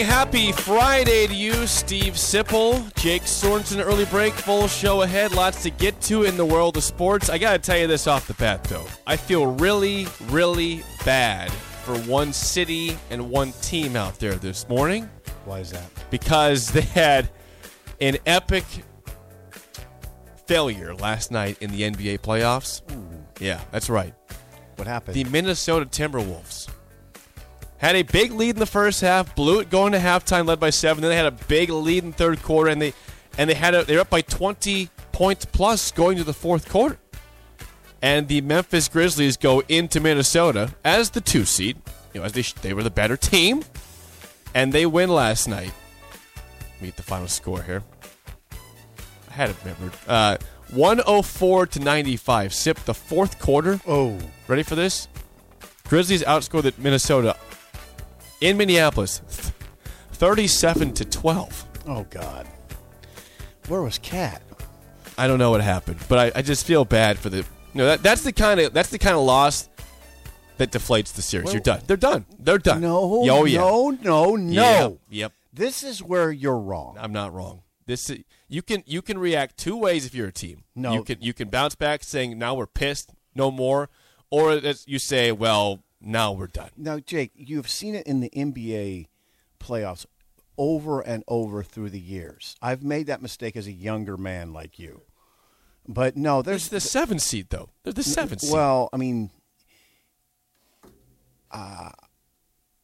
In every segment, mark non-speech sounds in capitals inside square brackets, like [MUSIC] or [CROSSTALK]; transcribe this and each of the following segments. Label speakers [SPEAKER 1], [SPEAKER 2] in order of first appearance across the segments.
[SPEAKER 1] Happy Friday to you, Steve Sipple, Jake Sorensen. Early break, full show ahead. Lots to get to in the world of sports. I got to tell you this off the bat, though. I feel really, really bad for one city and one team out there this morning
[SPEAKER 2] Why is that?
[SPEAKER 1] because they had an epic failure last night in the NBA playoffs. Yeah, that's right.
[SPEAKER 2] What happened?
[SPEAKER 1] The Minnesota Timberwolves had a big lead in the first half, blew it going to halftime, led by seven. Then they had a big lead in third quarter, and they and they had a, they're up by twenty points plus going to the fourth quarter. And the Memphis Grizzlies go into Minnesota as the two seed, you know, as they sh- they were the better team, and they win last night. Meet the final score here. I had it remembered. Uh, 104 to 95. Sip the fourth quarter.
[SPEAKER 2] oh,
[SPEAKER 1] Ready for this? Grizzlies outscored the Minnesota in Minneapolis, thirty-seven to twelve.
[SPEAKER 2] oh God. Where was Cat?
[SPEAKER 1] I don't know what happened, but I, I just feel bad for the. You know, that, that's the kind of that's the kind of loss that deflates the series.
[SPEAKER 2] Well-
[SPEAKER 1] You're done. They're done. They're done.
[SPEAKER 2] No,
[SPEAKER 1] Oh yeah.
[SPEAKER 2] no, no, no.
[SPEAKER 1] Yeah. Yep.
[SPEAKER 2] This is where you're wrong.
[SPEAKER 1] I'm not wrong. This you can you can react two ways if you're a team.
[SPEAKER 2] No.
[SPEAKER 1] you can you can bounce back saying now we're pissed, no more, or you say well now we're done.
[SPEAKER 2] Now, Jake, you've seen it in the NBA playoffs over and over through the years. I've made that mistake as a younger man like you. But no, there's
[SPEAKER 1] It's the seven seed though. They're the seven seed.
[SPEAKER 2] Well, I mean, uh,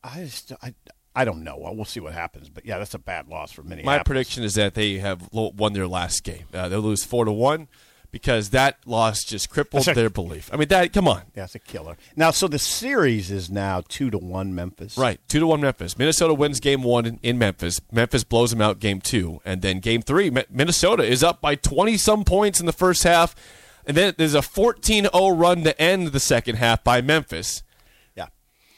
[SPEAKER 2] I just I, I don't know. Well, we'll see what happens. But yeah, that's a bad loss for Minneapolis.
[SPEAKER 1] My prediction is that they have won their last game. Uh, they'll lose four to one because that loss just crippled
[SPEAKER 2] a-
[SPEAKER 1] their belief. I mean, that come on,
[SPEAKER 2] that's a killer. Now, so the series is now two to one Memphis.
[SPEAKER 1] right? Two to one Memphis. Minnesota wins game one in, in Memphis. Memphis blows them out game two, and then game three, Mi- Minnesota is up by twenty some points in the first half, and then there's a 14-0 run to end the second half by Memphis.
[SPEAKER 2] Yeah.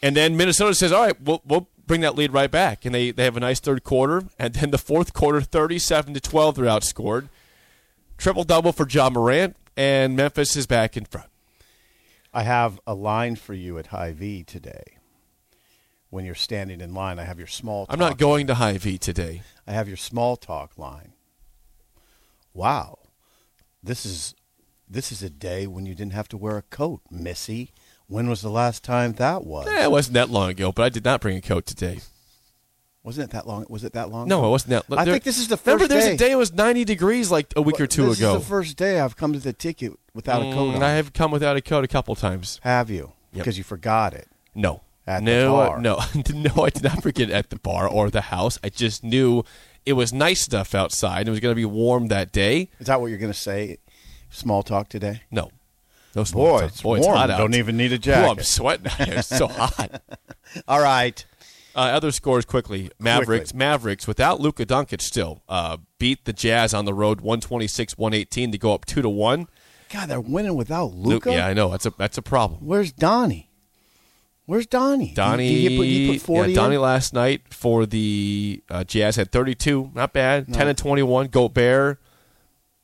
[SPEAKER 1] And then Minnesota says, "All right, we'll, we'll bring that lead right back." And they, they have a nice third quarter, and then the fourth quarter, thirty-seven to twelve, they're outscored. Triple double for Ja Morant, and Memphis is back in front.
[SPEAKER 2] I have a line for you at Hy-Vee today. When you're standing in line, I have your small. Talk.
[SPEAKER 1] I'm not going to Hy-Vee today.
[SPEAKER 2] I have your small talk line. Wow, this is this is a day when you didn't have to wear a coat, Missy. When was the last time that was?
[SPEAKER 1] Eh, it wasn't that long ago, but I did not bring a coat today.
[SPEAKER 2] Wasn't it that long? Was it that long?
[SPEAKER 1] No, it wasn't that.
[SPEAKER 2] I
[SPEAKER 1] there-
[SPEAKER 2] think this is the
[SPEAKER 1] Remember,
[SPEAKER 2] first
[SPEAKER 1] there's
[SPEAKER 2] day.
[SPEAKER 1] a day it was 90 degrees like a week or two
[SPEAKER 2] this
[SPEAKER 1] ago.
[SPEAKER 2] This is the first day I've come to the ticket without a coat
[SPEAKER 1] Mm,
[SPEAKER 2] on.
[SPEAKER 1] I have come without a coat a couple times.
[SPEAKER 2] Have you?
[SPEAKER 1] Yep.
[SPEAKER 2] Because you forgot it.
[SPEAKER 1] No.
[SPEAKER 2] At the
[SPEAKER 1] no,
[SPEAKER 2] bar.
[SPEAKER 1] no, [LAUGHS] no. I did not forget at the bar or the house. I just knew it was nice stuff outside. It was going to be warm that day.
[SPEAKER 2] Is that what you're going to say? Small talk today.
[SPEAKER 1] No, no small
[SPEAKER 2] Boy,
[SPEAKER 1] talk.
[SPEAKER 2] it's
[SPEAKER 1] Boy,
[SPEAKER 2] warm.
[SPEAKER 1] hot out.
[SPEAKER 2] Don't even need a
[SPEAKER 1] I'm
[SPEAKER 2] jacket.
[SPEAKER 1] sweating. out [LAUGHS] here. It's so hot. [LAUGHS]
[SPEAKER 2] All right.
[SPEAKER 1] Uh, other scores quickly. Mavericks. Mavericks without Luka Doncic still uh, beat the Jazz on the road 126-118 to go up two to one.
[SPEAKER 2] God, they're winning without
[SPEAKER 1] Luka. Yeah, I know that's a that's a problem.
[SPEAKER 2] Where's Donnie? Where's Donnie?
[SPEAKER 1] Donnie,
[SPEAKER 2] Did he put, he put 40
[SPEAKER 1] yeah, Donnie
[SPEAKER 2] in?
[SPEAKER 1] last night for the uh, Jazz had 32, not bad. 10 and 21. Gobert,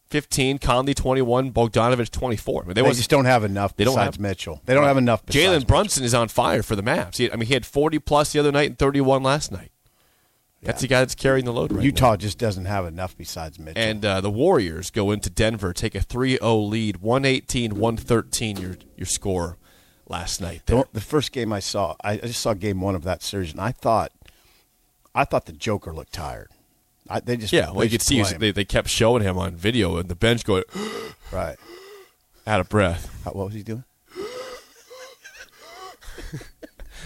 [SPEAKER 1] 15. Conley, 21. Bogdanovich, 24. I mean,
[SPEAKER 2] They,
[SPEAKER 1] was,
[SPEAKER 2] just don't have enough
[SPEAKER 1] They don't have-
[SPEAKER 2] Mitchell. They don't have enough besides
[SPEAKER 1] Jalen
[SPEAKER 2] Mitchell.
[SPEAKER 1] Brunson is on fire for the Mavs. He, I mean, he had 40 plus the other night and 31 last night. That's the guy that's carrying the load right now.
[SPEAKER 2] Utah just doesn't have enough besides Mitchell.
[SPEAKER 1] And uh, the Warriors go into Denver, take a 3-0 lead, 118-113 your your score last night.
[SPEAKER 2] The, the first game I saw, I, I just saw game one of that series, and I thought, I thought the Joker looked tired. I, they just
[SPEAKER 1] Yeah, well, you could see they, they kept showing him on video and the bench going [GASPS]
[SPEAKER 2] right.
[SPEAKER 1] out of breath.
[SPEAKER 2] How, what was he doing?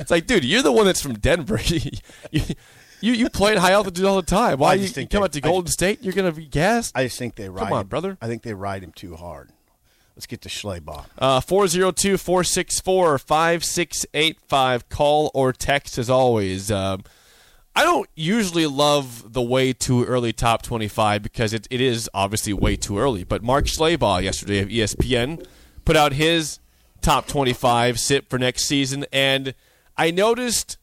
[SPEAKER 1] It's like, dude, you're the one that's from Denver. [LAUGHS] you, You you play at high altitude all the time. Why
[SPEAKER 2] I
[SPEAKER 1] you, you come
[SPEAKER 2] they-
[SPEAKER 1] out to
[SPEAKER 2] I-
[SPEAKER 1] Golden State? You're gonna be gassed.
[SPEAKER 2] I just think they ride.
[SPEAKER 1] Come on,
[SPEAKER 2] him-
[SPEAKER 1] brother.
[SPEAKER 2] I think they ride him too hard. Let's get to Schlabach.
[SPEAKER 1] Uh, 402 464 5685. Call or text as always. Um, I don't usually love the way too early top 25 because it, it is obviously way too early. But Mark Schlabach yesterday of ESPN put out his top 25 sit for next season. And I noticed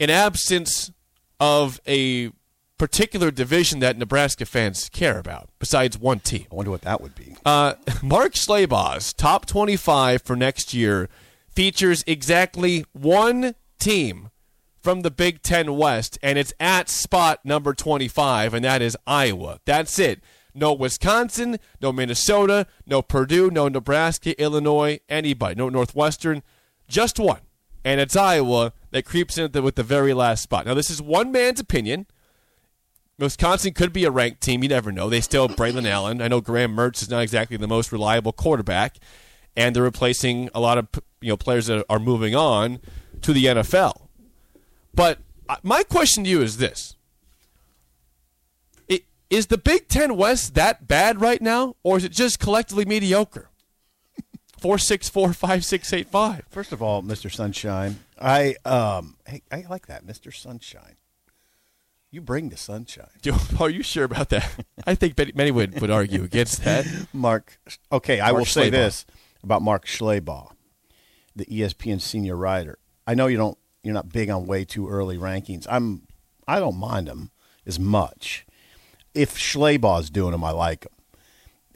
[SPEAKER 1] an absence of a particular division that Nebraska fans care about, besides one team.
[SPEAKER 2] I wonder what that would be.
[SPEAKER 1] Uh, [LAUGHS] Mark Schlabach's top 25 for next year features exactly one team from the Big Ten West, and it's at spot number 25, and that is Iowa. That's it. No Wisconsin, no Minnesota, no Purdue, no Nebraska, Illinois, anybody, no Northwestern, just one. And it's Iowa that creeps in with the very last spot. Now, this is one man's opinion. Wisconsin could be a ranked team. You never know. They still have Braelon Allen. I know Graham Mertz is not exactly the most reliable quarterback, and they're replacing a lot of you know players that are moving on to the NFL. But my question to you is this: I- Is the Big Ten West that bad right now, or is it just collectively mediocre? [LAUGHS] Four six four five six eight five.
[SPEAKER 2] First of all, Mr. Sunshine, I um, hey, I like that, Mr. Sunshine. You bring the sunshine, [LAUGHS]
[SPEAKER 1] Are you sure about that? [LAUGHS] I think many- many would, would argue against that.
[SPEAKER 2] Mark. Okay, I
[SPEAKER 1] Mark
[SPEAKER 2] will say this about Mark Schlabach, the ESPN senior writer. I know you don't. You're not big on way too early rankings. I'm. I don't mind them as much. If Schlabach's doing them, I like them.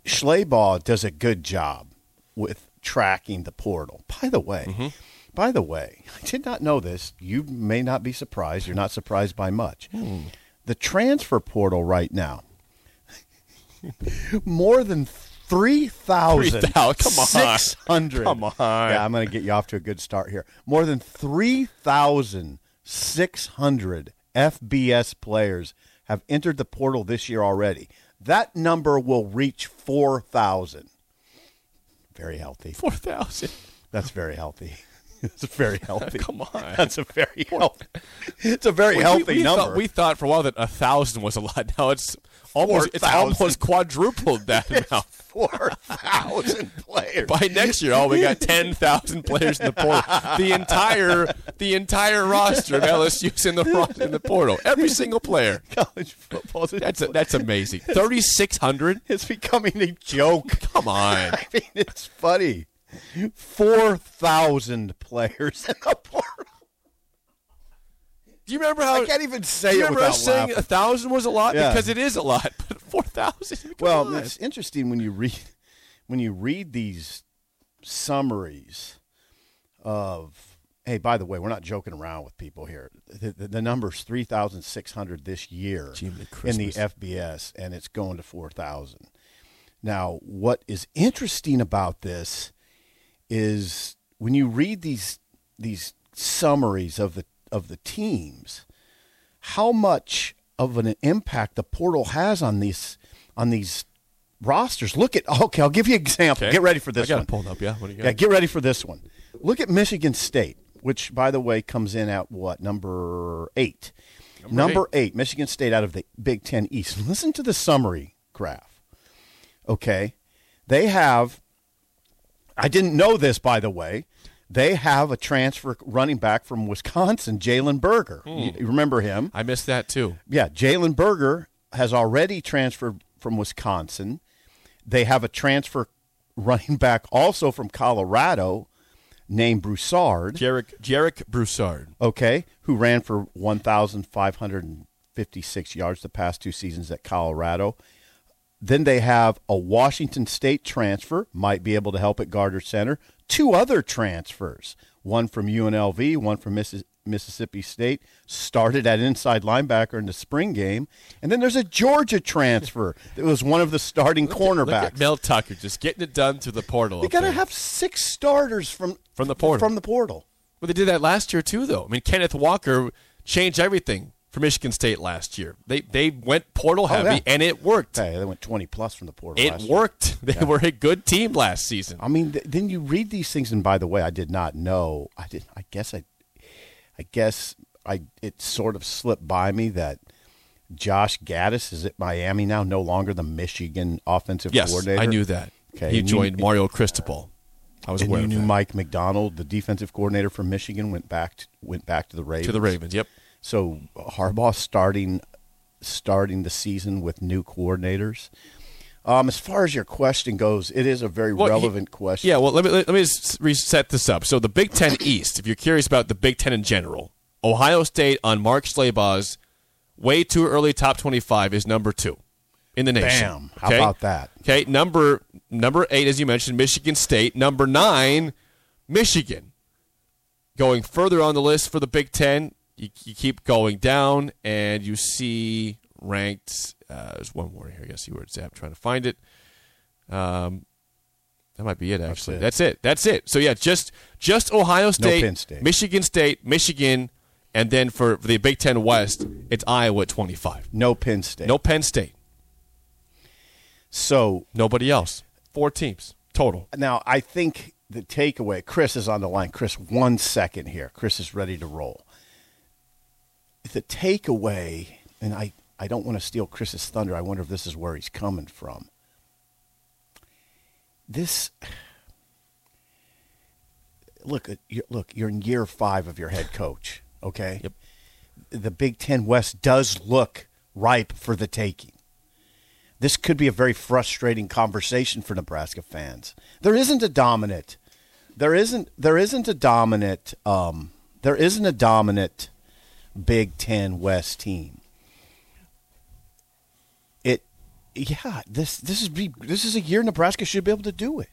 [SPEAKER 2] Schlabach does a good job with tracking the portal. By the way, mm-hmm. by the way, I did not know this. You may not be surprised. You're not surprised by much. Hmm. The transfer portal right now, [LAUGHS] more than 3,000.
[SPEAKER 1] 3,000, come on.
[SPEAKER 2] 600.
[SPEAKER 1] Come on.
[SPEAKER 2] Yeah, I'm going to get you off to a good start here. More than 3,600 FBS players have entered the portal this year already. That number will reach 4,000. Very healthy.
[SPEAKER 1] Four thousand.
[SPEAKER 2] That's very healthy. It's very [LAUGHS] healthy.
[SPEAKER 1] Come on.
[SPEAKER 2] That's a very healthy. It's a very healthy
[SPEAKER 1] we, we
[SPEAKER 2] number.
[SPEAKER 1] Thought, we thought for a while that a thousand was a lot. Now it's almost it's almost quadrupled that [LAUGHS] amount.
[SPEAKER 2] Four thousand [LAUGHS] players.
[SPEAKER 1] By next year, oh, we got ten thousand players in the portal. The entire the entire roster of LSU's in the in the portal. Every single player.
[SPEAKER 2] College football.
[SPEAKER 1] That's that's amazing. Thirty six hundred.
[SPEAKER 2] it's becoming a joke.
[SPEAKER 1] Come on.
[SPEAKER 2] I mean, it's funny. Four thousand players in the portal.
[SPEAKER 1] Do you remember how?
[SPEAKER 2] I can't even say
[SPEAKER 1] do you
[SPEAKER 2] it
[SPEAKER 1] remember us saying
[SPEAKER 2] laughing.
[SPEAKER 1] a thousand was a lot
[SPEAKER 2] Yeah.
[SPEAKER 1] because it is a lot, [LAUGHS] but four thousand.
[SPEAKER 2] Well, it's interesting when you read when you read these summaries of. Hey, by the way, we're not joking around with people here. The, the, the number's three thousand six hundred this year in the FBS, and it's going to four thousand. Now, what is interesting about this is when you read these these summaries of the of the teams, how much of an impact the portal has on these on these rosters. Look at okay, I'll give you an example.
[SPEAKER 1] Okay.
[SPEAKER 2] Get ready for this
[SPEAKER 1] I got
[SPEAKER 2] one.
[SPEAKER 1] pulled up. Yeah. What do you got?
[SPEAKER 2] Yeah, get ready for this one. Look at Michigan State, which by the way comes in at what number eight. Number, eight. Michigan State out of the Big Ten East. Listen to the summary graph. Okay, they have. I didn't know this, by the way. They have a transfer running back from Wisconsin, Jalen Berger. You, hmm. you remember him?
[SPEAKER 1] I missed that too.
[SPEAKER 2] Yeah, Jalen Berger has already transferred from Wisconsin. They have a transfer [LAUGHS] running back also from Colorado named Broussard,
[SPEAKER 1] Jarek Jarek Broussard.
[SPEAKER 2] okay, who ran for 1,556 yards the past two seasons at Colorado. Then they have a Washington State transfer, might be able to help at Gardner Center. Two other transfers, one from UNLV, one from Missis- Mississippi State, started at inside linebacker in the spring game. And then there's a Georgia transfer [LAUGHS] that was one of the starting
[SPEAKER 1] Look
[SPEAKER 2] cornerbacks.
[SPEAKER 1] at Mel Tucker just getting it done through the portal.
[SPEAKER 2] you
[SPEAKER 1] up
[SPEAKER 2] got to have six starters from
[SPEAKER 1] From the portal.
[SPEAKER 2] From the portal.
[SPEAKER 1] Well, they did that last year too, though. I mean, Kenneth Walker changed everything for Michigan State last year. They they went portal oh, heavy,
[SPEAKER 2] Oh, yeah.
[SPEAKER 1] and it worked.
[SPEAKER 2] Hey, they went 20 plus from the portal.
[SPEAKER 1] It
[SPEAKER 2] last year.
[SPEAKER 1] worked. [LAUGHS] They were a good team last season.
[SPEAKER 2] I mean, th- then you read these things, and by the way, I did not know. I did. I guess I, I guess I it sort of slipped by me that Josh Gattis is at Miami now, no longer the Michigan offensive
[SPEAKER 1] Yes,
[SPEAKER 2] coordinator.
[SPEAKER 1] I knew that.
[SPEAKER 2] Okay,
[SPEAKER 1] He
[SPEAKER 2] and you-
[SPEAKER 1] joined Mario Cristobal. I was
[SPEAKER 2] And
[SPEAKER 1] aware
[SPEAKER 2] you
[SPEAKER 1] of
[SPEAKER 2] knew
[SPEAKER 1] that.
[SPEAKER 2] Mike Macdonald, the defensive coordinator from Michigan, went back to, went back to the Ravens.
[SPEAKER 1] to the Ravens. Yep.
[SPEAKER 2] So Harbaugh starting starting the season with new coordinators. Um, as far as your question goes, it is a very
[SPEAKER 1] Well, he-
[SPEAKER 2] relevant question.
[SPEAKER 1] Yeah, well, let me let me reset this up. So the Big Ten East, if you're curious about the Big Ten in general, Ohio State on Mark Schlabach's way too early top 25 is number two in the nation.
[SPEAKER 2] Bam. How about that?
[SPEAKER 1] Okay, number number eight, as you mentioned, Michigan State. Number nine, Michigan. Going further on the list for the Big Ten, you, you keep going down, and you see ranked. Uh, there's one more here. I guess where it's at. I'm trying to find it. Um, that might be it. Actually,
[SPEAKER 2] it.
[SPEAKER 1] that's it. That's it. So yeah, just just Ohio State,
[SPEAKER 2] Penn State.
[SPEAKER 1] Michigan State, Michigan, and then for, for the Big Ten West, it's Iowa at 25.
[SPEAKER 2] No Penn State.
[SPEAKER 1] No Penn State.
[SPEAKER 2] So
[SPEAKER 1] Nobody else. Four teams total.
[SPEAKER 2] now I think the takeaway. Chris is on the line. Chris, one second here. Chris is ready to roll. The takeaway, and I, I don't want to steal Chris's thunder. I wonder if this is where he's coming from. This look, uh, look, you're in year five of your head coach. Okay.
[SPEAKER 1] Yep.
[SPEAKER 2] The Big Ten West does look ripe for the taking. This could be a very frustrating conversation for Nebraska fans. There isn't a dominant. There isn't. There isn't a dominant. Um, there isn't a dominant Big Ten West team. It, yeah. This this is be this is a year Nebraska should be able to do it.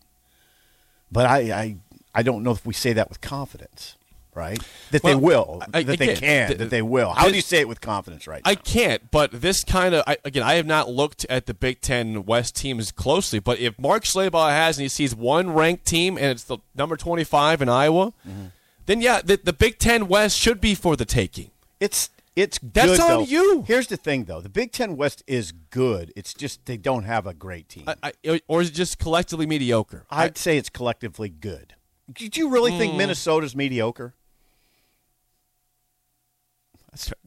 [SPEAKER 2] But I I, I don't know if we say that with confidence, right? That they will.
[SPEAKER 1] I-
[SPEAKER 2] that they
[SPEAKER 1] again,
[SPEAKER 2] can.
[SPEAKER 1] th-
[SPEAKER 2] that they will. How do you say it with confidence right now?
[SPEAKER 1] I can't, but this kind of I, again, I have not looked at the Big Ten West teams closely. But if Mark Schlabach has and he sees one ranked team and it's the number twenty-five in Iowa,
[SPEAKER 2] Mm-hmm.
[SPEAKER 1] then yeah, the, the Big Ten West should be for the taking.
[SPEAKER 2] It's it's good.
[SPEAKER 1] That's on
[SPEAKER 2] though.
[SPEAKER 1] you.
[SPEAKER 2] Here's the thing, though: the Big Ten West is good. It's just they don't have a great team.
[SPEAKER 1] I, I, or is it just collectively mediocre? I,
[SPEAKER 2] I'd say it's collectively good. Did you really
[SPEAKER 1] Hmm.
[SPEAKER 2] think Minnesota's mediocre?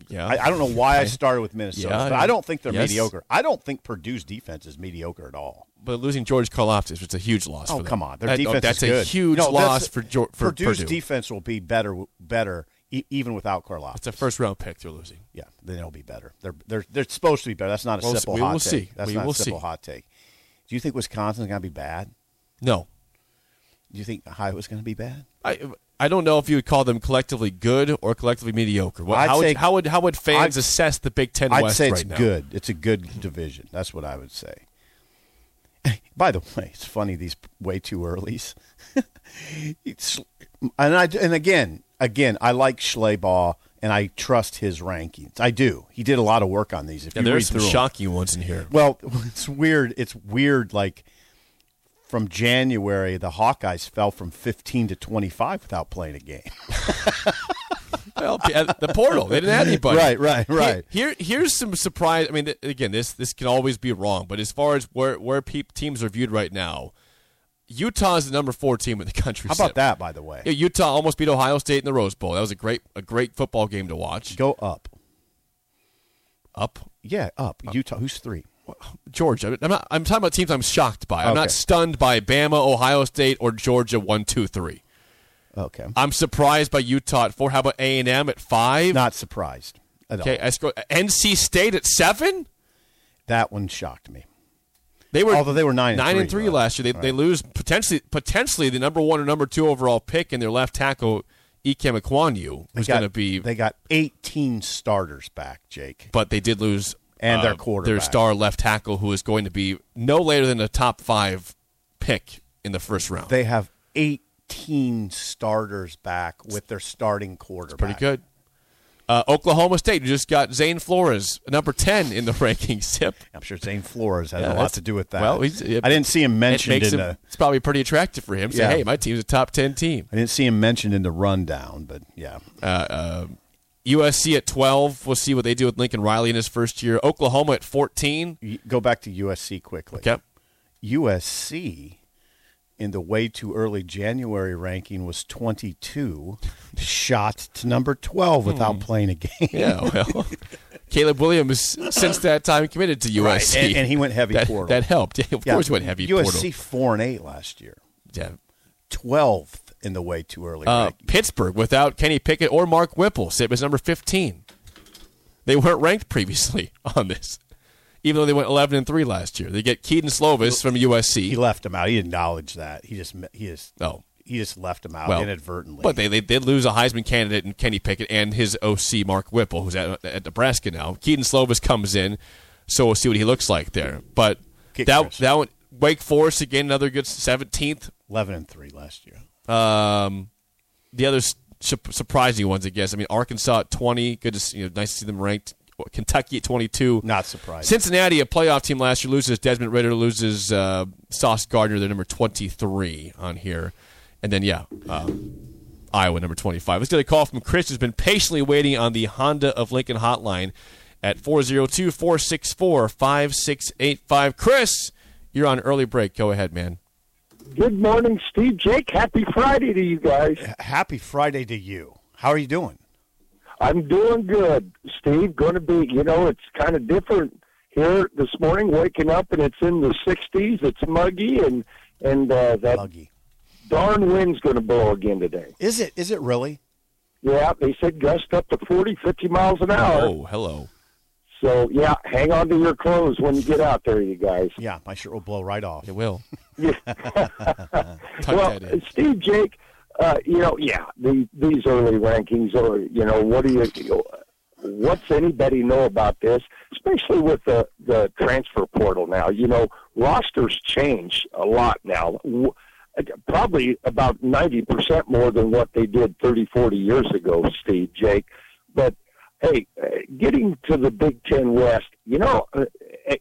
[SPEAKER 1] yeah,
[SPEAKER 2] I, I don't know why I [LAUGHS] started with Minnesota,
[SPEAKER 1] Yeah,
[SPEAKER 2] but I don't think they're
[SPEAKER 1] yes.
[SPEAKER 2] mediocre. I don't think Purdue's defense is mediocre at all.
[SPEAKER 1] but losing George Karlaftis, it's a huge loss.
[SPEAKER 2] Oh
[SPEAKER 1] for them.
[SPEAKER 2] come on, their
[SPEAKER 1] That-
[SPEAKER 2] defense
[SPEAKER 1] That's
[SPEAKER 2] is good.
[SPEAKER 1] a huge
[SPEAKER 2] No,
[SPEAKER 1] loss for, Geor- for
[SPEAKER 2] Purdue's
[SPEAKER 1] Purdue.
[SPEAKER 2] defense will be better better e- even without Karloff.
[SPEAKER 1] it's a first round pick they're losing.
[SPEAKER 2] Yeah, then it'll be better. They're they're they're supposed to be better. That's not a
[SPEAKER 1] We'll
[SPEAKER 2] simple
[SPEAKER 1] we
[SPEAKER 2] hot
[SPEAKER 1] will
[SPEAKER 2] take.
[SPEAKER 1] see.
[SPEAKER 2] That's
[SPEAKER 1] We
[SPEAKER 2] not
[SPEAKER 1] will
[SPEAKER 2] a simple
[SPEAKER 1] see.
[SPEAKER 2] hot take. Do you think Wisconsin's going to be bad?
[SPEAKER 1] No,
[SPEAKER 2] Do you think Iowa's going to be bad?
[SPEAKER 1] I I don't know if you would call them collectively good or collectively mediocre. What,
[SPEAKER 2] I'd
[SPEAKER 1] how, would, how would how would fans
[SPEAKER 2] I'd-
[SPEAKER 1] assess the Big Ten
[SPEAKER 2] I'd
[SPEAKER 1] West
[SPEAKER 2] say it's
[SPEAKER 1] right now?
[SPEAKER 2] good. It's a good division. That's what I would say. [LAUGHS] By the way, it's funny these way too earlys. [LAUGHS] it's, and I and again, again, I like Schlabach and I trust his rankings. I do. He did a lot of work on these. If
[SPEAKER 1] Yeah,
[SPEAKER 2] you
[SPEAKER 1] there are
[SPEAKER 2] read
[SPEAKER 1] some shocking ones in here.
[SPEAKER 2] Well, [LAUGHS] it's weird. It's weird. Like from January, the Hawkeyes fell from 15 to 25 without playing a game. [LAUGHS]
[SPEAKER 1] Well, the portal, they didn't have anybody. [LAUGHS]
[SPEAKER 2] Right, right, right.
[SPEAKER 1] Here, here's some surprise. I mean, again, this this can always be wrong, but as far as where where peop teams are viewed right now, Utah is the number four team in the [LAUGHS] country.
[SPEAKER 2] How about
[SPEAKER 1] Sip.
[SPEAKER 2] that, by the way?
[SPEAKER 1] Yeah, Utah almost beat Ohio State in the Rose Bowl. That was a great a great football game to watch.
[SPEAKER 2] Go up.
[SPEAKER 1] Up,
[SPEAKER 2] Yeah, up. Utah. Who's three?
[SPEAKER 1] Georgia. I'm not. I'm talking about teams I'm shocked by. I'm not stunned by Bama, Ohio State, or Georgia. One, two, three.
[SPEAKER 2] Okay.
[SPEAKER 1] I'm surprised by Utah at four. How about A and M at five?
[SPEAKER 2] Not surprised. At all.
[SPEAKER 1] okay, I sco- NC State at seven.
[SPEAKER 2] That one shocked me.
[SPEAKER 1] They were
[SPEAKER 2] Although they were nine and
[SPEAKER 1] nine and
[SPEAKER 2] three,
[SPEAKER 1] three last year. They, they lose potentially potentially the number one or number two overall pick in their left tackle Ikem Ekwonu,
[SPEAKER 2] They
[SPEAKER 1] going to be.
[SPEAKER 2] They got 18 starters back, Jake.
[SPEAKER 1] but they did lose
[SPEAKER 2] And their
[SPEAKER 1] uh,
[SPEAKER 2] quarterback.
[SPEAKER 1] their star left tackle, who is going to be no later than a top five pick in the first round.
[SPEAKER 2] They have 18 starters back with their starting quarterback.
[SPEAKER 1] Pretty good. Uh, Oklahoma State just got Zane Flores, number ten in the [LAUGHS] rankings. Sip.
[SPEAKER 2] I'm sure Zane Flores has
[SPEAKER 1] Yeah,
[SPEAKER 2] a lot to do with that.
[SPEAKER 1] well, he's- it-
[SPEAKER 2] I didn't see him mentioned in
[SPEAKER 1] him,
[SPEAKER 2] the.
[SPEAKER 1] it's probably pretty attractive for him. Say,
[SPEAKER 2] Yeah.
[SPEAKER 1] hey, my team's a top ten team.
[SPEAKER 2] I didn't see him mentioned in the rundown, but yeah.
[SPEAKER 1] USC at twelve. We'll see what they do with Lincoln Riley in his first year. Oklahoma at fourteen.
[SPEAKER 2] Go back to USC quickly.
[SPEAKER 1] Okay.
[SPEAKER 2] USC in the way too early January ranking was 22, shot to number 12 without playing a game.
[SPEAKER 1] Yeah, well, [LAUGHS] Caleb Williams since that time committed to USC,
[SPEAKER 2] And, and he went heavy
[SPEAKER 1] that,
[SPEAKER 2] portal.
[SPEAKER 1] that helped. Yeah, [LAUGHS] of
[SPEAKER 2] Yeah,
[SPEAKER 1] course, he went heavy
[SPEAKER 2] USC
[SPEAKER 1] portal.
[SPEAKER 2] four and eight last year,
[SPEAKER 1] Yeah.
[SPEAKER 2] 12th in the way too early
[SPEAKER 1] Uh. Pittsburgh without Kenny Pickett or Mark Whipple, Sip was number 15. They weren't ranked previously [LAUGHS] on this, even though they went 11 and three last year. They get Kedon Slovis from USC.
[SPEAKER 2] He left him out. He didn't that. He just he just
[SPEAKER 1] Oh.
[SPEAKER 2] he just left him out
[SPEAKER 1] Well,
[SPEAKER 2] inadvertently.
[SPEAKER 1] But they, they did lose a Heisman candidate in Kenny Pickett and his OC Mark Whipple, who's at, at Nebraska now. Kedon Slovis comes in, so we'll see what he looks like there. But
[SPEAKER 2] Kick
[SPEAKER 1] that
[SPEAKER 2] Chris.
[SPEAKER 1] that one, Wake Forest again, another good 17th.
[SPEAKER 2] 11 and three last year.
[SPEAKER 1] Um, the other su- surprising ones, I guess. I mean, Arkansas at 20. Good to see, you know, nice to see them ranked. Kentucky at 22.
[SPEAKER 2] Not surprised.
[SPEAKER 1] Cincinnati, a playoff team last year, loses Desmond Ridder, loses uh, Sauce Gardner, they're number 23 on here. And then, yeah, uh, Iowa, number 25. Let's get a call from Chris, who's been patiently waiting on the Honda of Lincoln hotline at 402 464 5685. Chris, you're on early break. Go ahead, man.
[SPEAKER 3] Good morning, Steve. Jake, happy Friday to you guys.
[SPEAKER 2] Happy Friday to you. How are you doing?
[SPEAKER 3] I'm doing good, Steve. Going to be, you know, it's kind of different here this morning. Waking up and it's in the 60s. It's muggy and and uh, that
[SPEAKER 2] Buggy.
[SPEAKER 3] darn wind's going to blow again today.
[SPEAKER 2] Is it? Is it really?
[SPEAKER 3] Yeah, they said gust up to 40, 50 miles an hour.
[SPEAKER 1] Oh, hello.
[SPEAKER 3] So yeah, hang on to your clothes when you get out there, you guys.
[SPEAKER 2] Yeah, my shirt will blow right off.
[SPEAKER 1] It will. [LAUGHS]
[SPEAKER 3] Yeah. [LAUGHS] Well. Steve, Jake, uh, you know, yeah, the, these early rankings, or you know, what do you, what's anybody know about this? Especially with the the transfer portal now. You know, rosters change a lot now. Probably about ninety percent more than what they did 30, 40 years ago, Steve, Jake. But hey, getting to the Big Ten West, you know, uh, uh,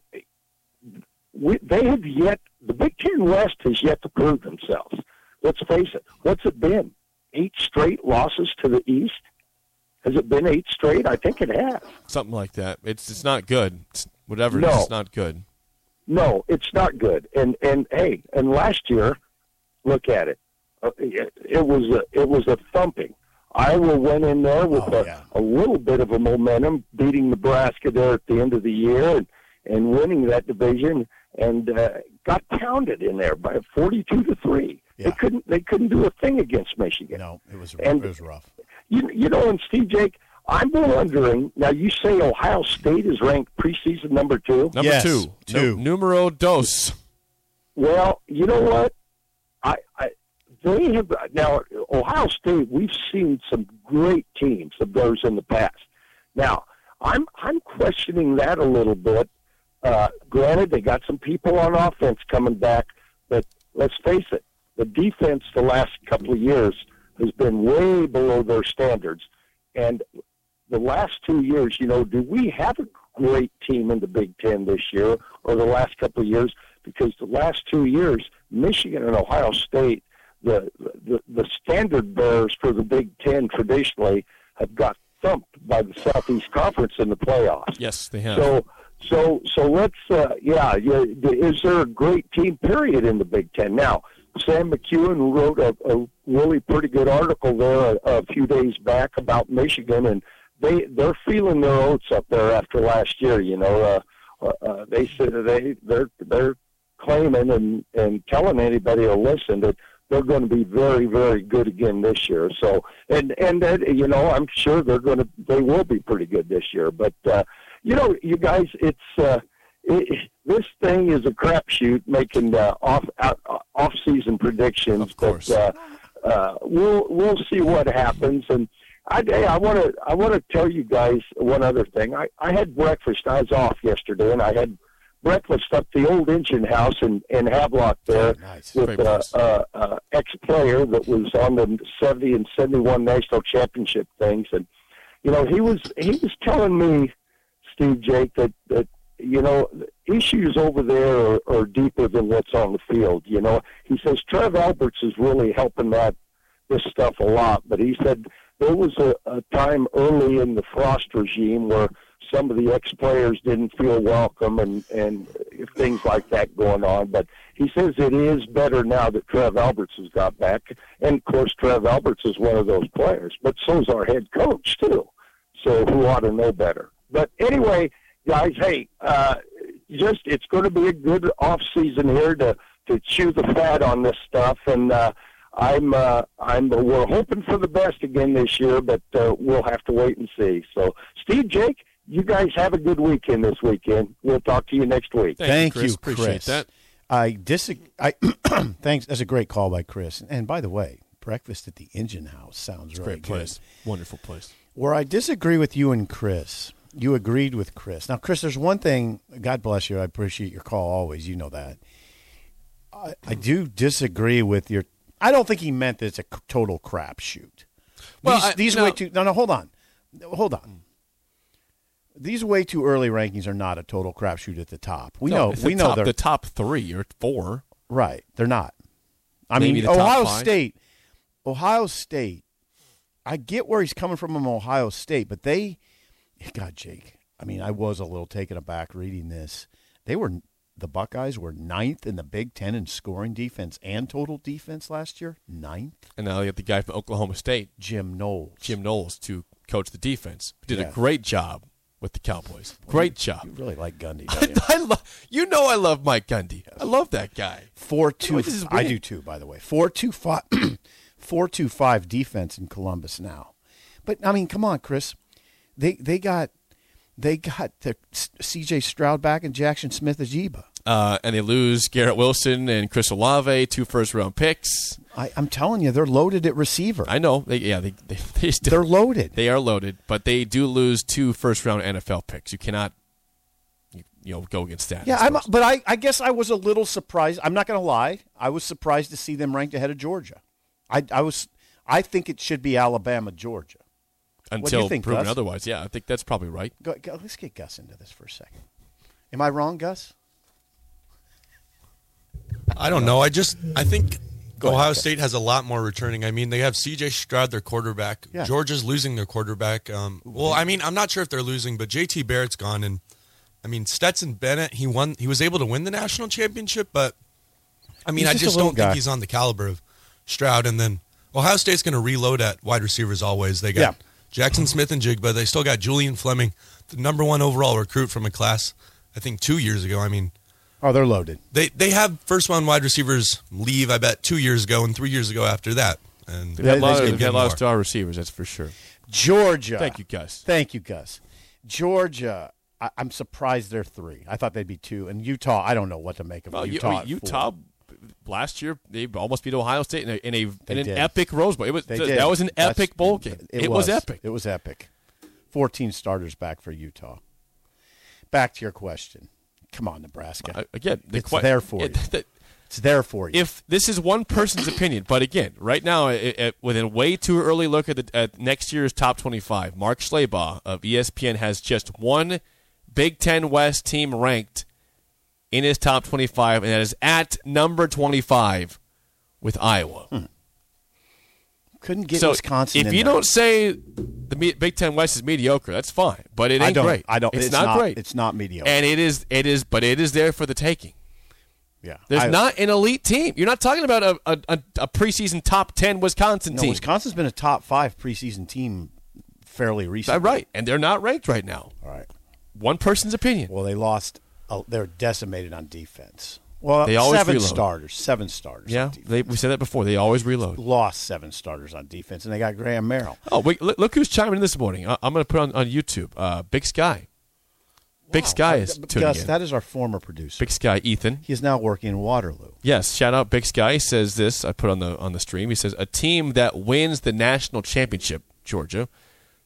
[SPEAKER 3] we, they have yet the Big Ten West has yet to prove themselves. Let's face it. What's it been? Eight straight losses to the East. Has it been eight straight? I think it has.
[SPEAKER 1] Something like that. It's it's not good. It's, whatever
[SPEAKER 3] No.
[SPEAKER 1] is, it's not good.
[SPEAKER 3] No, it's not good. And and hey, and last year, look at it. Uh, It, it was a it was a thumping. Iowa went in there with
[SPEAKER 2] Oh,
[SPEAKER 3] a,
[SPEAKER 2] yeah.
[SPEAKER 3] a little bit of a momentum, beating Nebraska there at the end of the year and, and winning that division, and uh, got pounded in there by forty-two to three.
[SPEAKER 2] Yeah.
[SPEAKER 3] They couldn't they couldn't do a thing against Michigan.
[SPEAKER 2] No, it was
[SPEAKER 3] And-
[SPEAKER 2] it was rough.
[SPEAKER 3] You you know, and Steve Jake, I'm wondering now. You say Ohio State is ranked preseason number two.
[SPEAKER 1] Number
[SPEAKER 2] Yes,
[SPEAKER 1] two.
[SPEAKER 2] two.
[SPEAKER 1] Nu- numero dos.
[SPEAKER 3] Well, you know what? I, I they have now Ohio State. We've seen some great teams of those in the past. Now, I'm I'm questioning that a little bit. Uh, granted, they got some people on offense coming back, but let's face it, the defense the last couple of years has been way below their standards. And the last two years, you know, do we have a great team in the Big Ten this year or the last couple of years? Because the last two years, Michigan and Ohio State, the the, the standard bearers for the Big Ten traditionally have got thumped by the Southeast Conference in the playoffs.
[SPEAKER 1] Yes, they have.
[SPEAKER 3] So, so, so let's, uh, yeah, yeah, is there a great team period in the Big Ten? Now, Sam McKewon wrote a, a really pretty good article there a, a few days back about Michigan, and they they're feeling their oats up there after last year. You know, uh, uh, uh, they said they they're they're claiming and and telling anybody to listen that they're going to be very very good again this year. So and and that, you know I'm sure they're going to they will be pretty good this year. But uh, you know you guys, it's uh, it, this thing is a crapshoot making uh, off out, off season predictions.
[SPEAKER 1] Of course.
[SPEAKER 3] But, uh, uh, we'll we'll see what happens and. I, hey, I want to I want to tell you guys one other thing. I, I had breakfast. I was off yesterday, and I had breakfast up the old engine house in in Havelock there
[SPEAKER 2] Nice.
[SPEAKER 3] with uh, uh, uh, ex player that was on the seventy and seventy one national championship things, and you know he was he was telling me, Steve Jake, that that you know issues over there are, are deeper than what's on the field. You know, he says Trev Alberts is really helping that this stuff a lot, but he said there was a, a time early in the Frost regime where some of the ex players didn't feel welcome, and and things like that going on. But he says it is better now that Trev Alberts has got back, and of course Trev Alberts is one of those players. But so's our head coach too. So who ought to know better? But anyway, guys, hey, uh, just it's going to be a good off season here to to chew the fat on this stuff, and uh, I'm uh, I'm we're hoping for the best again this year, but uh, we'll have to wait and see. So, Steve, Jake, you guys have a good weekend this weekend. We'll talk to you next week.
[SPEAKER 1] Thank,
[SPEAKER 2] Thank
[SPEAKER 1] you, Chris.
[SPEAKER 2] you,
[SPEAKER 1] Appreciate
[SPEAKER 2] Chris.
[SPEAKER 1] that.
[SPEAKER 2] I disagree. I [CLEARS THROAT] thanks. That's a great call by Chris. And by the way, breakfast at the Engine House sounds really
[SPEAKER 1] Great
[SPEAKER 2] good.
[SPEAKER 1] place. Wonderful place.
[SPEAKER 2] Where I disagree with you and Chris, you agreed with Chris. Now, Chris, there's one thing. God bless you. I appreciate your call always. You know that. I, I do disagree with your. I don't think he meant that it's a total crapshoot.
[SPEAKER 1] Well,
[SPEAKER 2] these
[SPEAKER 1] I-
[SPEAKER 2] these
[SPEAKER 1] no.
[SPEAKER 2] way too. No, no, hold on, hold on. These way too early rankings are not a total crapshoot at the top. We
[SPEAKER 1] No,
[SPEAKER 2] know. We
[SPEAKER 1] the
[SPEAKER 2] know
[SPEAKER 1] top,
[SPEAKER 2] they're
[SPEAKER 1] the top three or four.
[SPEAKER 2] Right. They're not. I
[SPEAKER 1] Maybe
[SPEAKER 2] mean, Ohio. State. Ohio State. I get where he's coming from from Ohio State, but they, God, Jake. I mean, I was a little taken aback reading this. They were the Buckeyes were ninth in the Big Ten in scoring defense and total defense last year. Ninth.
[SPEAKER 1] And now you have the guy from Oklahoma State,
[SPEAKER 2] Jim Knowles.
[SPEAKER 1] Jim Knowles, to coach the defense. Did
[SPEAKER 2] Yeah.
[SPEAKER 1] a great job with the Cowboys. Great
[SPEAKER 2] You
[SPEAKER 1] job.
[SPEAKER 2] You really like Gundy, [LAUGHS] you?
[SPEAKER 1] I lo- you know I love Mike Gundy. I love that guy.
[SPEAKER 2] Four two.
[SPEAKER 1] This is
[SPEAKER 2] I do too, by the way. Four two five. [CLEARS THROAT] Four two five defense in Columbus now. But I mean, come on, Chris. They they got they got the C.J. Stroud back and Jaxon Smith-Njigba.
[SPEAKER 1] Uh, and they lose Garrett Wilson and Chris Olave, two first round picks.
[SPEAKER 2] I, I'm telling you, they're loaded at receiver.
[SPEAKER 1] I know. They, yeah, they they, [LAUGHS] they, still,
[SPEAKER 2] they're loaded.
[SPEAKER 1] they are loaded, but they do lose two first round NFL picks. You cannot, you, you know, go against that.
[SPEAKER 2] yeah, I'm, but I, I guess I was a little surprised. I'm not going to lie. I was surprised to see them ranked ahead of Georgia. I, I was. I think it should be Alabama, Georgia. Do you
[SPEAKER 1] until
[SPEAKER 2] think,
[SPEAKER 1] proven
[SPEAKER 2] Gus?
[SPEAKER 1] otherwise. Yeah, I think that's probably right.
[SPEAKER 2] Go, go, let's get Gus into this for a second. Am I wrong, Gus?
[SPEAKER 4] I don't know. I just I think
[SPEAKER 2] Go
[SPEAKER 4] Ohio
[SPEAKER 2] Gus.
[SPEAKER 4] State has a lot more returning. I mean, they have C.J. Stroud, their quarterback.
[SPEAKER 2] Yeah.
[SPEAKER 4] Georgia's losing their quarterback. Um, well, I mean, I'm not sure if they're losing, but J.T. Barrett's gone, and I mean Stetson Bennett. He won. He was able to win the national championship, but I mean,
[SPEAKER 2] He's
[SPEAKER 4] I
[SPEAKER 2] just
[SPEAKER 4] just don't
[SPEAKER 2] guy.
[SPEAKER 4] think he's on the caliber of Stroud. And then Ohio State's going to reload at wide receivers always. They got
[SPEAKER 2] Yeah.
[SPEAKER 4] Jaxon Smith-Njigba. They still got Julian Fleming, the number one overall recruit from a class. I think two years ago. I mean,
[SPEAKER 2] Oh, they're loaded.
[SPEAKER 4] they they have first round wide receivers leave. I bet two years ago and three years ago after that. And
[SPEAKER 1] They've had a
[SPEAKER 2] They-
[SPEAKER 1] lot,
[SPEAKER 2] they
[SPEAKER 1] of, they've
[SPEAKER 4] get
[SPEAKER 1] had a lot of star receivers, that's for sure.
[SPEAKER 2] Georgia.
[SPEAKER 1] Thank you, Gus.
[SPEAKER 2] Thank you, Gus. Georgia. I, I'm surprised they're three. I thought they'd be two. And Utah, I don't know what to make of
[SPEAKER 1] Well,
[SPEAKER 2] Utah.
[SPEAKER 1] Utah, Utah
[SPEAKER 2] four.
[SPEAKER 1] Last year they almost beat Ohio State in a in, a, in an
[SPEAKER 2] did.
[SPEAKER 1] epic Rose Bowl. It was
[SPEAKER 2] They did.
[SPEAKER 1] that was an
[SPEAKER 2] That's-
[SPEAKER 1] epic bowl game. It, was. epic.
[SPEAKER 2] It was epic. 14 starters back for Utah. Back to your question. Come on, Nebraska.
[SPEAKER 1] Uh, again, the
[SPEAKER 2] It's
[SPEAKER 1] que-
[SPEAKER 2] there for
[SPEAKER 1] it-
[SPEAKER 2] you.
[SPEAKER 1] the-
[SPEAKER 2] it's there for you.
[SPEAKER 1] if this is one person's opinion, but again, right now, it, it, with a way too early look at, the, at next year's top 25, Mark Schlabach of ESPN has just one Big Ten West team ranked in his top 25, and that is at number 25 with Iowa.
[SPEAKER 2] Hmm. Couldn't get
[SPEAKER 1] so
[SPEAKER 2] Wisconsin.
[SPEAKER 1] if you
[SPEAKER 2] there.
[SPEAKER 1] don't say the Big Ten West is mediocre, that's fine, but it ain't
[SPEAKER 2] I
[SPEAKER 1] great.
[SPEAKER 2] I don't.
[SPEAKER 1] It's,
[SPEAKER 2] It's,
[SPEAKER 1] not, great.
[SPEAKER 2] It's not mediocre.
[SPEAKER 1] and it is. It is. But it is there for the taking.
[SPEAKER 2] yeah.
[SPEAKER 1] There's
[SPEAKER 2] I-
[SPEAKER 1] not an elite team. You're not talking about a, a, a, a preseason top ten Wisconsin
[SPEAKER 2] No,
[SPEAKER 1] team.
[SPEAKER 2] Wisconsin's been a top five preseason team fairly recently.
[SPEAKER 1] Right, and they're not ranked right now.
[SPEAKER 2] All right.
[SPEAKER 1] One person's opinion.
[SPEAKER 2] Well, they lost. Uh, they're decimated on defense. Well,
[SPEAKER 1] They always
[SPEAKER 2] seven
[SPEAKER 1] reload.
[SPEAKER 2] starters. Seven starters.
[SPEAKER 1] Yeah, they, we said that before. They always reload.
[SPEAKER 2] lost seven starters on defense, and they got Graham Merrill.
[SPEAKER 1] Oh, wait, look, look who's chiming in this morning. I, I'm going to put on on YouTube. Uh, Big Sky. Big Sky is tuning
[SPEAKER 2] Gus,
[SPEAKER 1] in.
[SPEAKER 2] that is our former producer.
[SPEAKER 1] Big Sky, Ethan.
[SPEAKER 2] He is now working in Waterloo.
[SPEAKER 1] Yes, shout out Big Sky. He says this. I put on the on the stream. He says a team that wins the national championship, Georgia,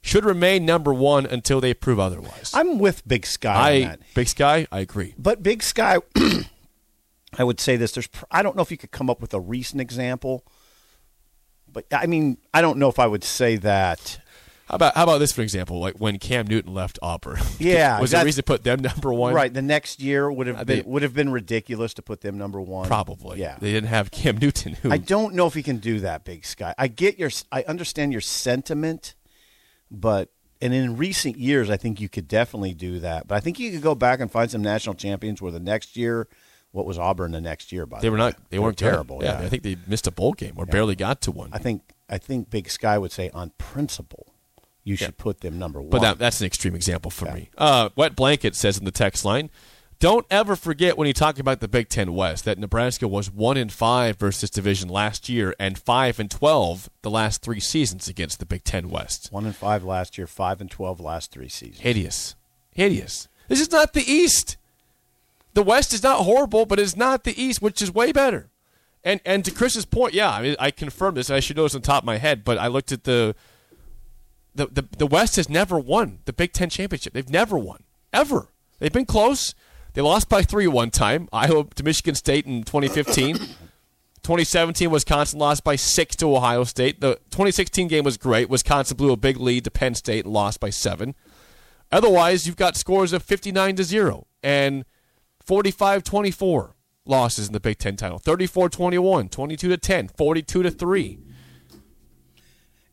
[SPEAKER 1] should remain number one until they prove otherwise.
[SPEAKER 2] I'm with Big Sky on
[SPEAKER 1] I
[SPEAKER 2] that.
[SPEAKER 1] Big Sky, I agree.
[SPEAKER 2] But Big Sky, [CLEARS THROAT] I would say this. There's, I don't know if you could come up with a recent example, but I mean, I don't know if I would say that.
[SPEAKER 1] How about how about this for example? Like when Cam Newton left Auburn. [LAUGHS]
[SPEAKER 2] Yeah,
[SPEAKER 1] was there a reason to put them number one?
[SPEAKER 2] Right, the next year would have been would have been ridiculous to put them number one.
[SPEAKER 1] Probably.
[SPEAKER 2] yeah.
[SPEAKER 1] They didn't have Cam Newton. Who
[SPEAKER 2] I don't know if he can do that, Big Sky. I get your, I understand your sentiment, but and in recent years, I think you could definitely do that. But I think you could go back and find some national champions where the next year, what was Auburn the next year? By
[SPEAKER 1] They
[SPEAKER 2] the
[SPEAKER 1] were
[SPEAKER 2] way?
[SPEAKER 1] not. They weren't good.
[SPEAKER 2] terrible.
[SPEAKER 1] Yeah, I think they missed a bowl game or barely got to one.
[SPEAKER 2] I think I think Big Sky would say on principle, you should put them number one.
[SPEAKER 1] But that, that's an extreme example for me. Uh, Wet Blanket says in the text line, don't ever forget when you talk about the Big Ten West that Nebraska was one in five versus division last year and five and twelve the last three seasons against the Big Ten West.
[SPEAKER 2] one and five last year, five and twelve last three seasons.
[SPEAKER 1] Hideous, hideous. This is not the East. The West is not horrible, but it's not the East, which is way better. And and to Chris's point, yeah, I mean, I confirm this. I should know this on top of my head, but I looked at the the, the the West has never won the Big Ten championship. They've never won ever. They've been close. They lost by three one time. Iowa to Michigan State in 2015. [COUGHS] 2017, Wisconsin lost by six to Ohio State. The 2016 game was great. Wisconsin blew a big lead to Penn State and lost by seven. Otherwise, you've got scores of 59 to 0 and 45 24 losses in the Big Ten title 34 21, 22 to 10, 42 to 3.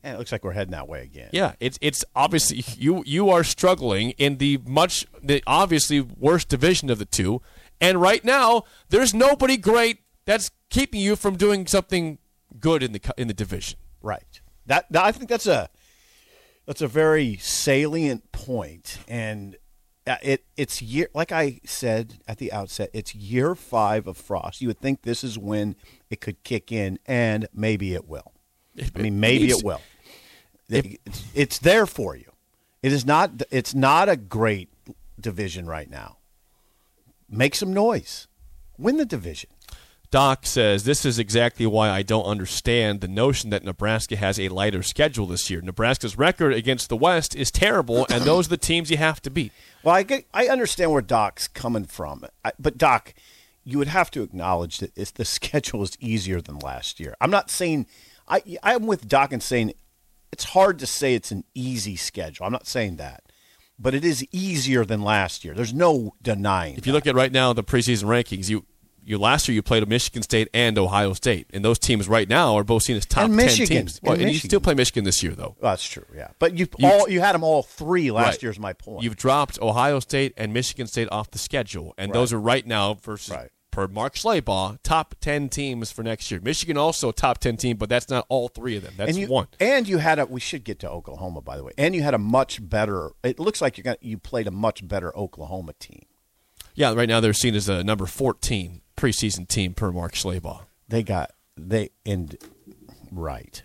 [SPEAKER 2] And it looks like we're heading that way again.
[SPEAKER 1] Yeah, it's it's obviously [LAUGHS] you you are struggling in the much the obviously worst division of the two, and right now there's nobody great that's keeping you from doing something good in the in the division.
[SPEAKER 2] Right. That, that I think that's a that's a very salient point, and uh, it it's year like I said at the outset, it's year five of Frost. You would think this is when it could kick in, and maybe it will. I mean, maybe
[SPEAKER 1] needs-
[SPEAKER 2] it will. It's, it's there for you. It is not. It's not a great division right now. Make some noise. Win the division.
[SPEAKER 1] Doc says this is exactly why I don't understand the notion that Nebraska has a lighter schedule this year. Nebraska's record against the West is terrible, and those are the teams you have to beat.
[SPEAKER 2] Well, I get, I understand where Doc's coming from, I, but Doc, you would have to acknowledge that it's, the schedule is easier than last year. I'm not saying I I'm with Doc and saying it's hard to say it's an easy schedule. I'm not saying that, but it is easier than last year. There's no denying.
[SPEAKER 1] If you look at right now the preseason rankings, you you last year you played Michigan State and Ohio State, and those teams right now are both seen as top
[SPEAKER 2] And
[SPEAKER 1] ten
[SPEAKER 2] Michigan.
[SPEAKER 1] teams.
[SPEAKER 2] And
[SPEAKER 1] Well, and you still play Michigan this year, though.
[SPEAKER 2] Well, that's true, yeah. But you all you had them all three last
[SPEAKER 1] Right.
[SPEAKER 2] year's my point.
[SPEAKER 1] You've dropped Ohio State and Michigan State off the schedule, and those are right now versus
[SPEAKER 2] Right.
[SPEAKER 1] Per Mark Schlabach top ten teams for next year. Michigan also a top ten team, but that's not all three of them. That's
[SPEAKER 2] and you,
[SPEAKER 1] one.
[SPEAKER 2] And you had a. We should get to Oklahoma, by the way. And you had a much better. It looks like you got you played a much better Oklahoma team.
[SPEAKER 1] Yeah, right now they're seen as a number fourteen preseason team per Mark Schlabach.
[SPEAKER 2] They got they and right,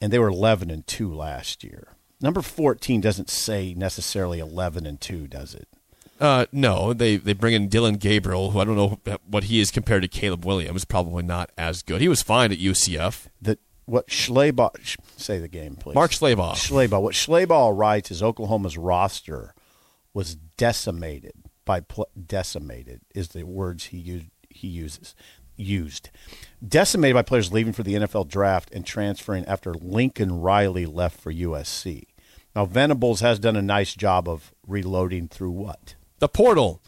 [SPEAKER 2] and they were eleven and two last year. Number fourteen doesn't say necessarily eleven and two, does it?
[SPEAKER 1] Uh, no, they they bring in Dillon Gabriel, who I don't know what he is compared to Caleb Williams. Probably not as good. He was fine at UCF.
[SPEAKER 2] That what Schlabach sh- say the game, please.
[SPEAKER 1] Mark Schlabach.
[SPEAKER 2] Schlabach. What Schlabach writes is Oklahoma's roster was decimated by pl- decimated is the words he used. He uses used decimated by players leaving for the NFL draft and transferring after Lincoln Riley left for USC. Now Venables has done a nice job of reloading through what?
[SPEAKER 1] The portal,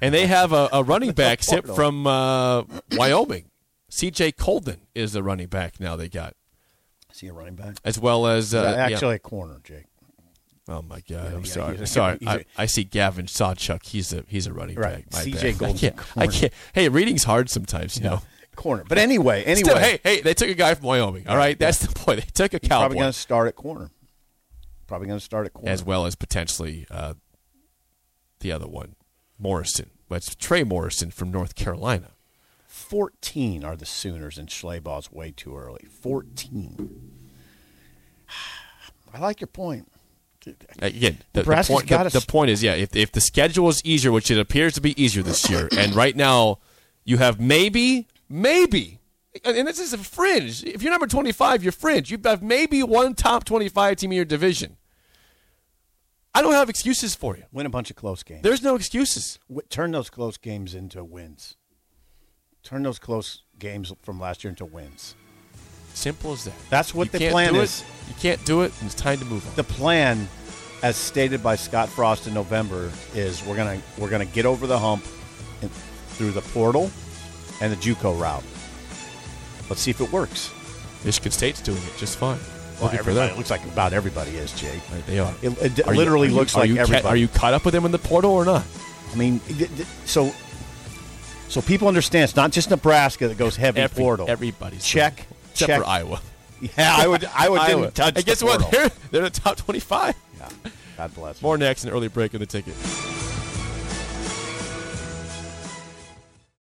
[SPEAKER 1] and they [LAUGHS] have a, a running back sent from uh, Wyoming. C.J. Coldon is the running back now. They got
[SPEAKER 2] Is he a running back?
[SPEAKER 1] as well as uh, yeah.
[SPEAKER 2] Actually, a corner, Jake.
[SPEAKER 1] Oh my God! I'm
[SPEAKER 2] yeah,
[SPEAKER 1] sorry.
[SPEAKER 2] he's a-
[SPEAKER 1] sorry.
[SPEAKER 2] a-
[SPEAKER 1] I, I see Gavin Sawchuk. He's a he's a running
[SPEAKER 2] Right.
[SPEAKER 1] back.
[SPEAKER 2] CJ
[SPEAKER 1] bad. I can't. I can't. Hey, reading's hard sometimes. You know.
[SPEAKER 2] Corner. But anyway, anyway,
[SPEAKER 1] Still, hey, hey, they took a guy from Wyoming. All right, that's the point. They took a
[SPEAKER 2] he's probably going to start at corner. Probably going to start at corner.
[SPEAKER 1] as well as potentially uh, the other one, Morrison. It's Trey Morrison from North Carolina.
[SPEAKER 2] 14 are the Sooners, and Schlabach's way too early. 14. [SIGHS] I like your point.
[SPEAKER 1] Uh, Again, the, the, point, the, the point is, yeah, if, if the schedule is easier, which it appears to be easier this year, and right now you have maybe, maybe, and and this is a fringe. If you're number 25, you're fringe. You have maybe one top 25 team in your division. I don't have excuses for you.
[SPEAKER 2] Win a bunch of close games.
[SPEAKER 1] There's no excuses.
[SPEAKER 2] W- Turn those close games into wins. Turn those close games from last year into wins.
[SPEAKER 1] Simple as that.
[SPEAKER 2] That's what
[SPEAKER 1] You
[SPEAKER 2] the plan is.
[SPEAKER 1] It, you can't do it, and it's time to move on.
[SPEAKER 2] The plan, as stated by Scott Frost in November, is we're gonna we're gonna get over the hump through the portal and the JUCO route. Let's see if it works.
[SPEAKER 1] Michigan State's doing it just fine.
[SPEAKER 2] Well, everybody looks like about everybody is, Jake.
[SPEAKER 1] They are.
[SPEAKER 2] It, it
[SPEAKER 1] Are
[SPEAKER 2] literally
[SPEAKER 1] you-
[SPEAKER 2] looks
[SPEAKER 1] are
[SPEAKER 2] like
[SPEAKER 1] you ca-
[SPEAKER 2] everybody.
[SPEAKER 1] are you caught up with them in the portal or not?
[SPEAKER 2] I mean, so so people understand it's not just Nebraska that goes heavy
[SPEAKER 1] Every-
[SPEAKER 2] portal.
[SPEAKER 1] Everybody's
[SPEAKER 2] check,
[SPEAKER 1] except
[SPEAKER 2] check.
[SPEAKER 1] for Iowa.
[SPEAKER 2] Yeah, I would. I would [LAUGHS]
[SPEAKER 1] Iowa.
[SPEAKER 2] didn't touch.
[SPEAKER 1] And guess
[SPEAKER 2] the
[SPEAKER 1] what? [LAUGHS] They're they're in the top twenty-five.
[SPEAKER 2] Yeah. God bless.
[SPEAKER 1] More next, an early break in the ticket.